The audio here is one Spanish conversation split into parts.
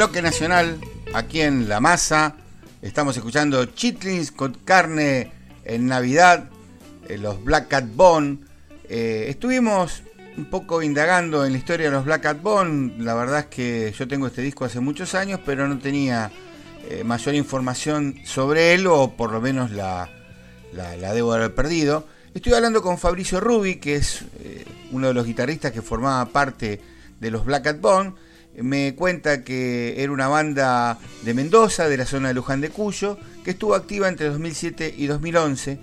bloque nacional, aquí en La Masa. Estamos escuchando chitlins con carne en Navidad, eh, los Black Cat Bone. Eh, estuvimos un poco indagando en la historia de los Black Cat Bone. La verdad es que yo tengo este disco hace muchos años, pero no tenía eh, mayor información sobre él, o por lo menos la, la, debo haber perdido. Estoy hablando con Fabricio Rubi, que es uno de los guitarristas que formaba parte de los Black Cat Bone me cuenta que era una banda de Mendoza, de la zona de Luján de Cuyo, que estuvo activa entre 2007 y 2011.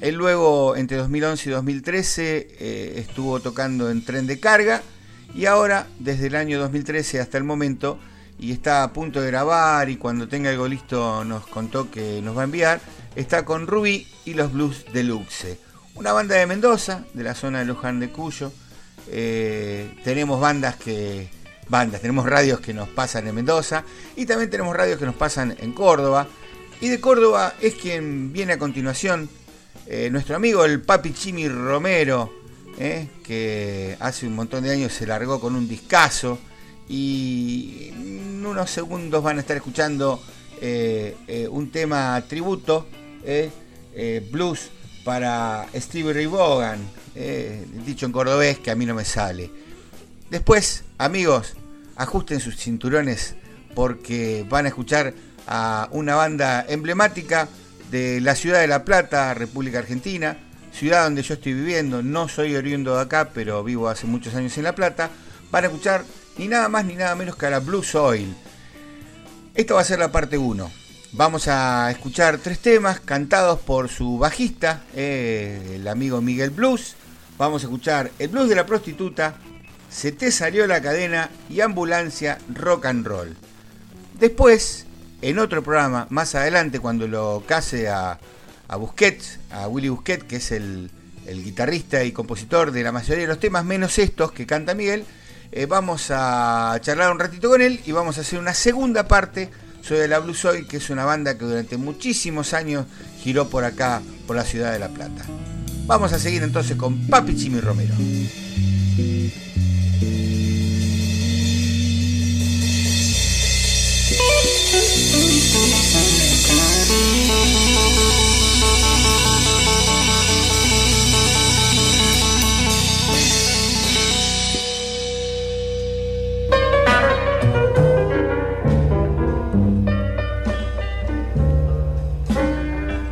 Él luego, entre 2011 y 2013, eh, estuvo tocando en tren de carga y ahora, desde el año 2013 hasta el momento, y está a punto de grabar y cuando tenga algo listo nos contó que nos va a enviar, está con Ruby y los Blues Deluxe. Una banda de Mendoza, de la zona de Luján de Cuyo. Eh, tenemos bandas que bandas, tenemos radios que nos pasan en Mendoza y también tenemos radios que nos pasan en Córdoba. Y de Córdoba es quien viene a continuación, eh, nuestro amigo el Papi Chimi Romero, eh, que hace un montón de años se largó con un discazo y en unos segundos van a estar escuchando eh, un tema tributo, blues para Stevie Ray Vaughan, dicho en cordobés que a mí no me sale. Después, amigos, ajusten sus cinturones porque van a escuchar a una banda emblemática de la ciudad de La Plata, República Argentina, ciudad donde yo estoy viviendo. No soy oriundo de acá, pero vivo hace muchos años en La Plata. Van a escuchar ni nada más ni nada menos que a la Blue Soil. Esto va a ser la parte 1. Vamos a escuchar tres temas cantados por su bajista, eh, el amigo Miguel Blues. Vamos a escuchar el blues de la prostituta, se te salió la cadena y ambulancia rock and roll. Después, en otro programa, más adelante, cuando lo case a, Busquets, a Willy Busquets, que es el, guitarrista y compositor de la mayoría de los temas, menos estos que canta Miguel, eh, vamos a charlar un ratito con él y vamos a hacer una segunda parte sobre la Blue Soil, que es una banda que durante muchísimos años giró por acá, por la ciudad de La Plata. Vamos a seguir entonces con Papi Chimi Romero.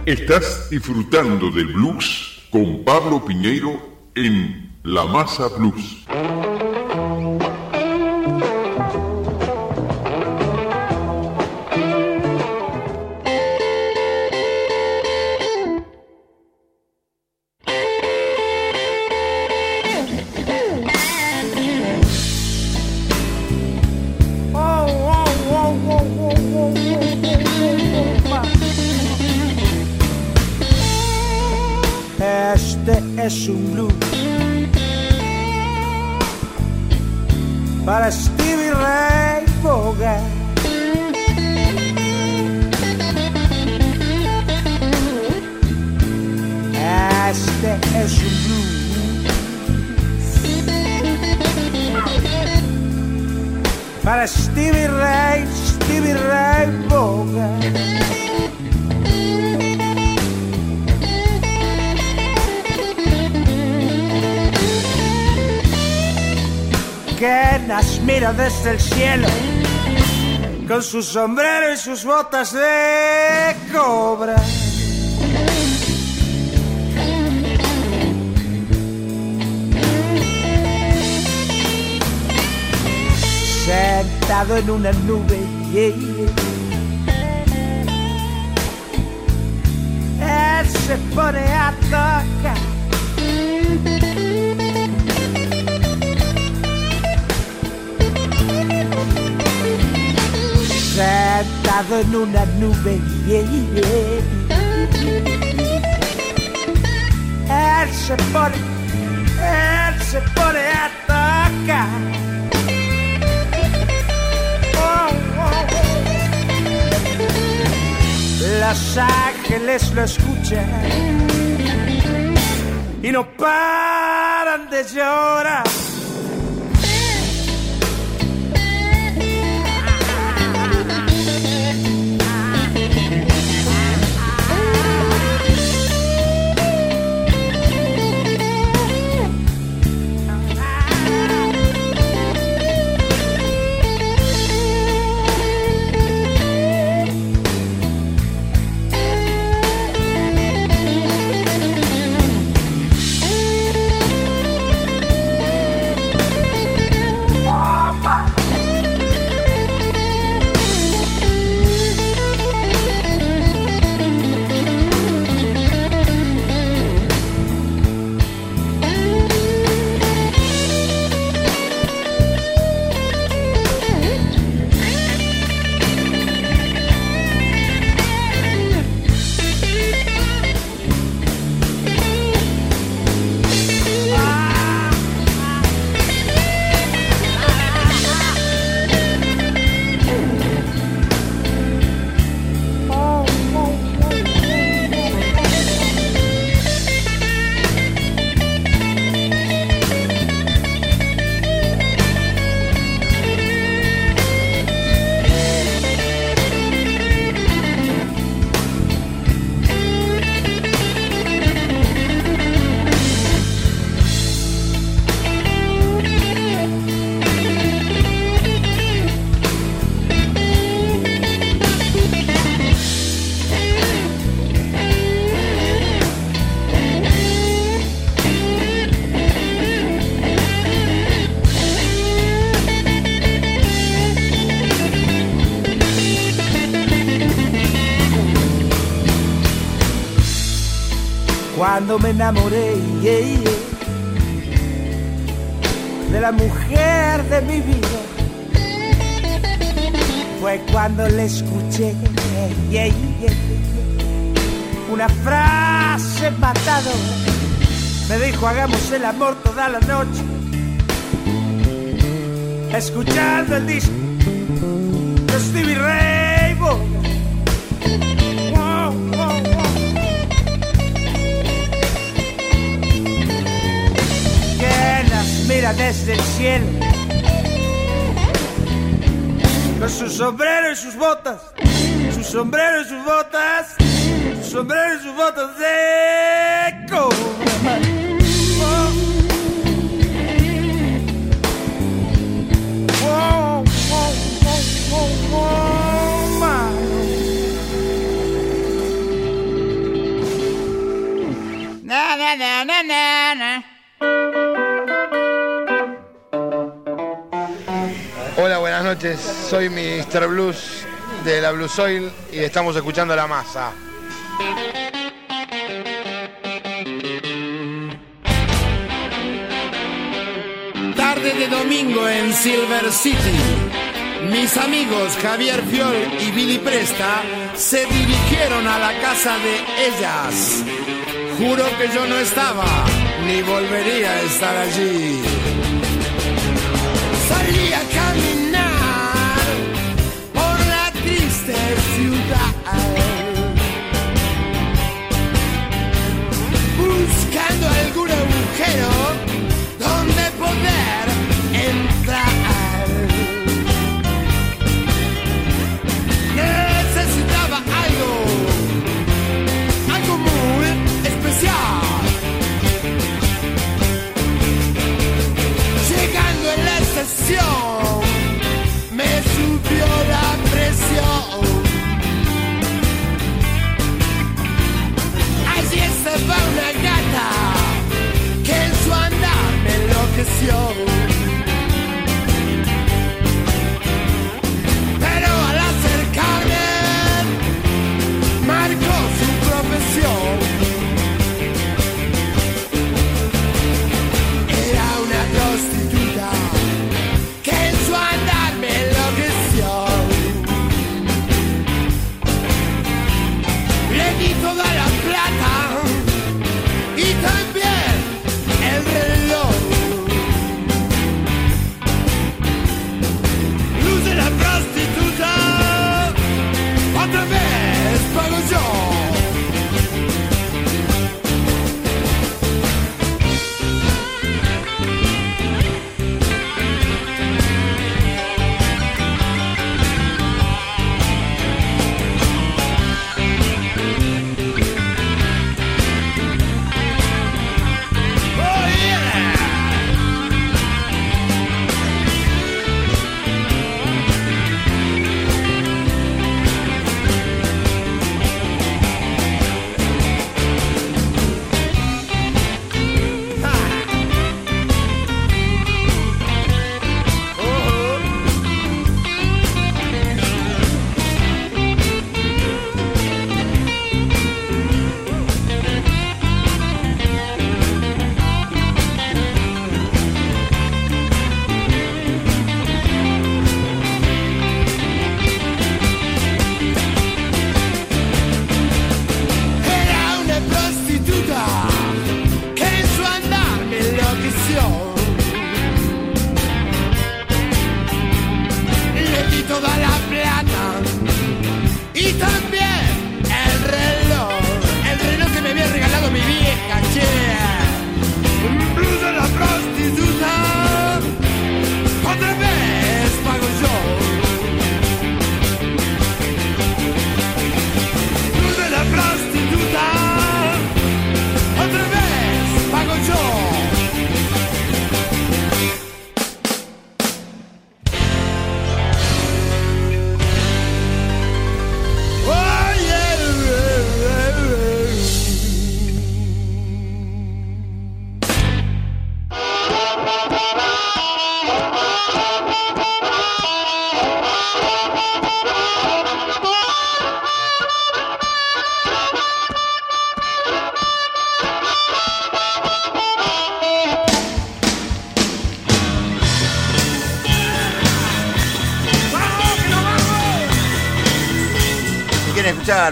Estás disfrutando del blues con Pablo Piñeiro en La Masa Blues. Para Stevie Ray, Stevie Ray Vaughan. que nas mira desde el cielo con su sombrero y sus botas de cobra. Sentado en una nube, él se pone a tocar sentado en una nube. Él se pone, él se pone a tocar. Los ángeles lo escuchan y no paran de llorar. Me enamoré de la mujer de mi vida. Fue cuando le escuché una frase matado. Me dijo hagamos el amor toda la noche. Escuchando el disco de Stevie Ray mira desde el cielo. Con su sombrero y sus botas, su sombrero y sus botas, su sombrero y sus botas de cobra. Na na na. Noches. Soy Mr. Blues de la Blue Soil y estamos escuchando La Masa. Tarde de domingo en Silver City. Mis amigos Javier Fiol y Billy Presta se dirigieron a la casa de ellas. Juro que yo no estaba, ni volvería a estar allí.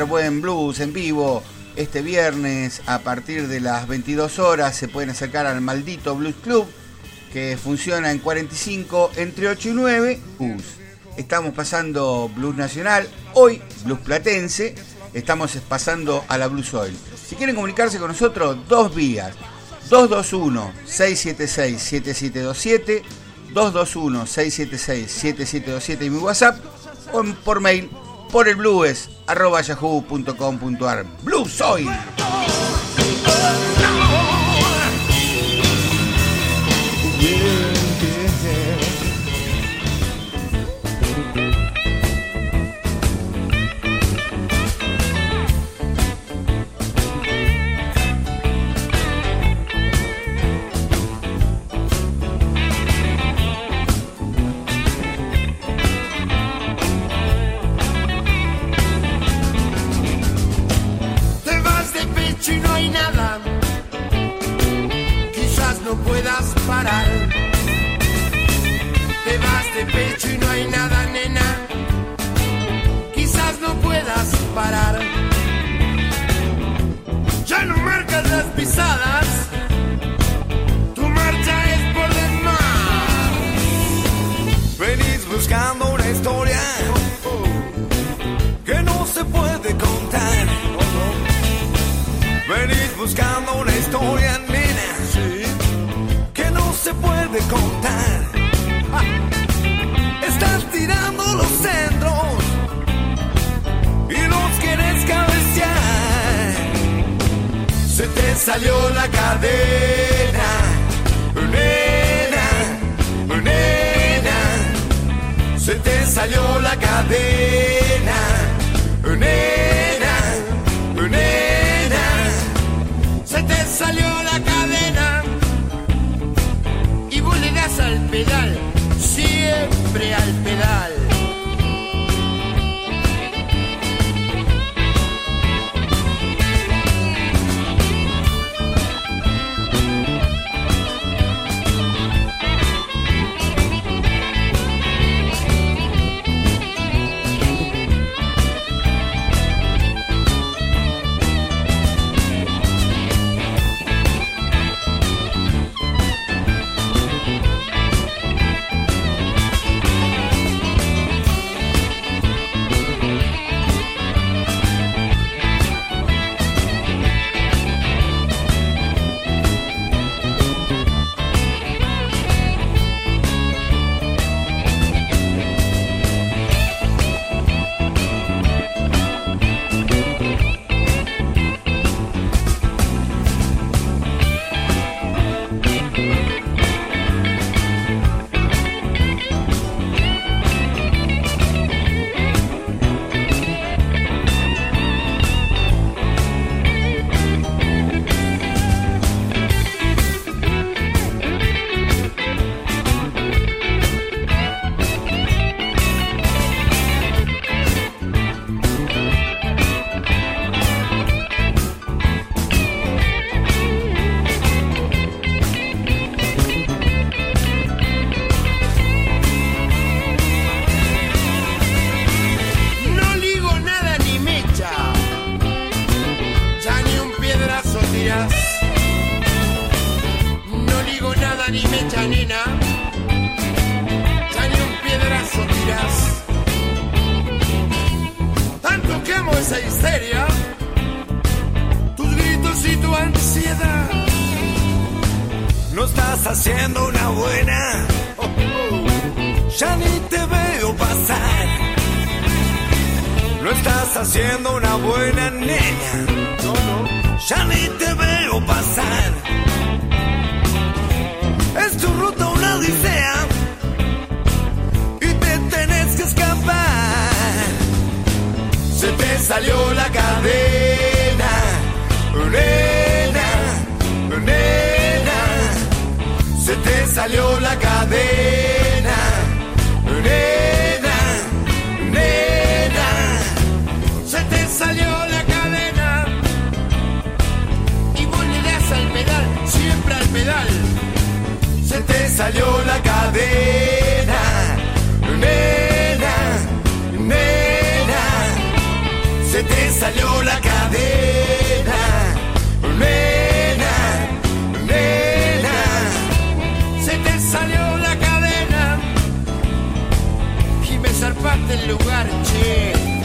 Buen blues en vivo este viernes a partir de las 22 horas, se pueden acercar al maldito Blues Club que funciona en 45 entre 8 y 9 US. Estamos pasando blues nacional, hoy blues platense, estamos pasando a la Blues Oil. Si quieren comunicarse con nosotros, dos vías. 221-676-7727, 221-676-7727 y mi WhatsApp, o por mail por el blues arroba yahoo.com.ar. Blue Soy. Buscando una historia, nena, que no se puede contar. Estás tirando los centros y los quieres cabecear. Se te salió la cadena, nena, nena. Se te salió la cadena, Se Ya ni te veo parte el lugar, che.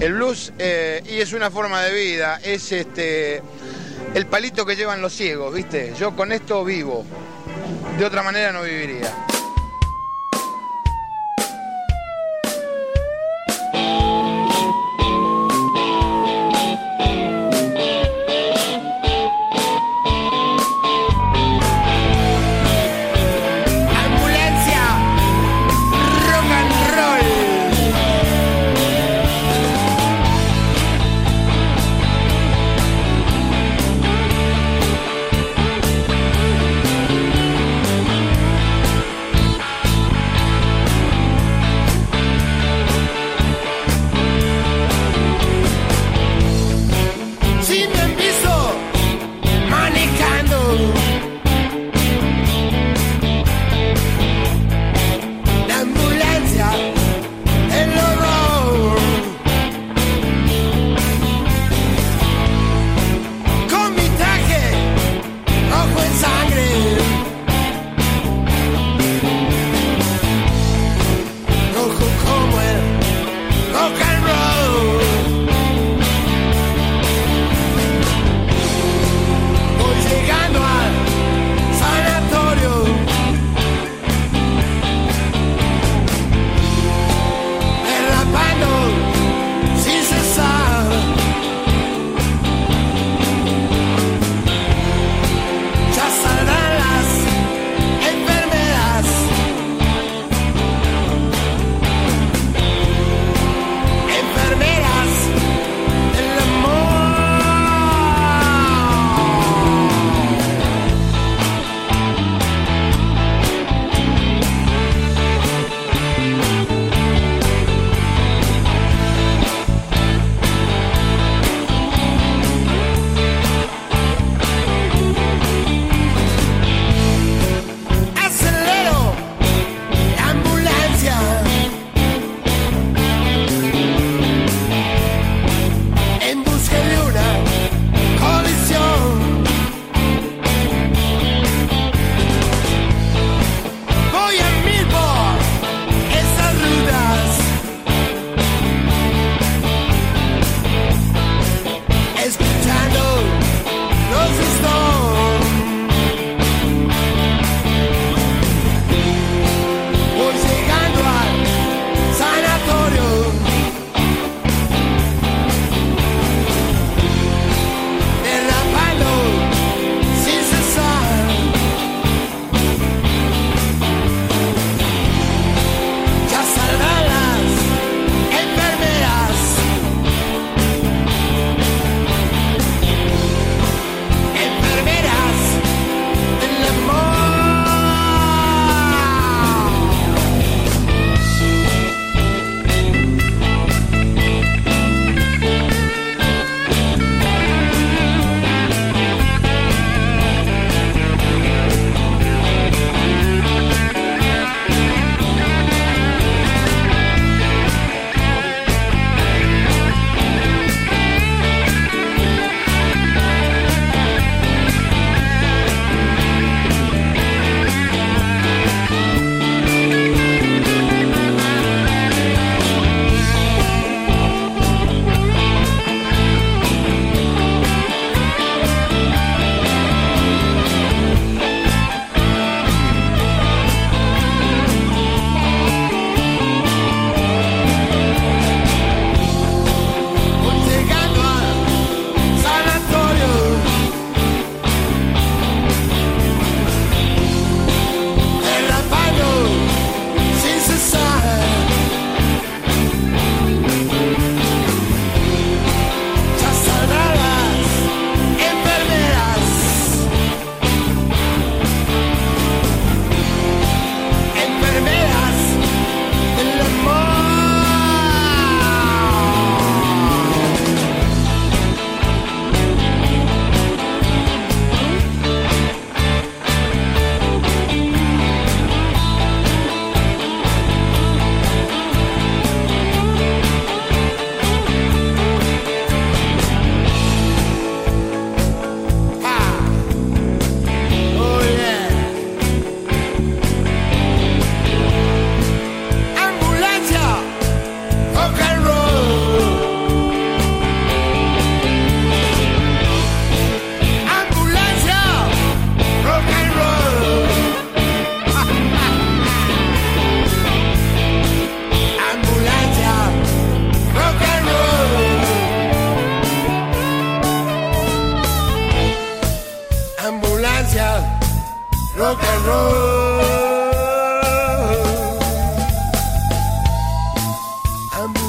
El blues, eh, y es una forma de vida, es este el palito que llevan los ciegos, ¿viste? Yo con esto vivo. De otra manera no viviría.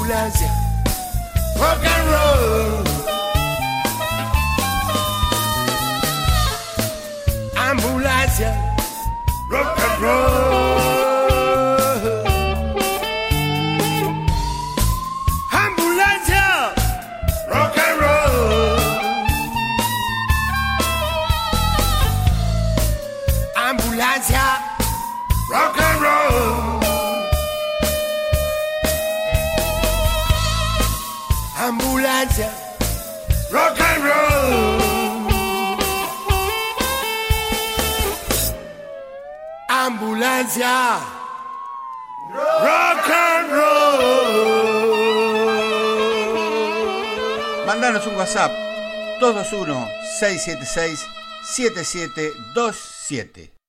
Ambulancia, rock and roll. I'm Ambulancia, rock and roll. Un WhatsApp 221 676 7727.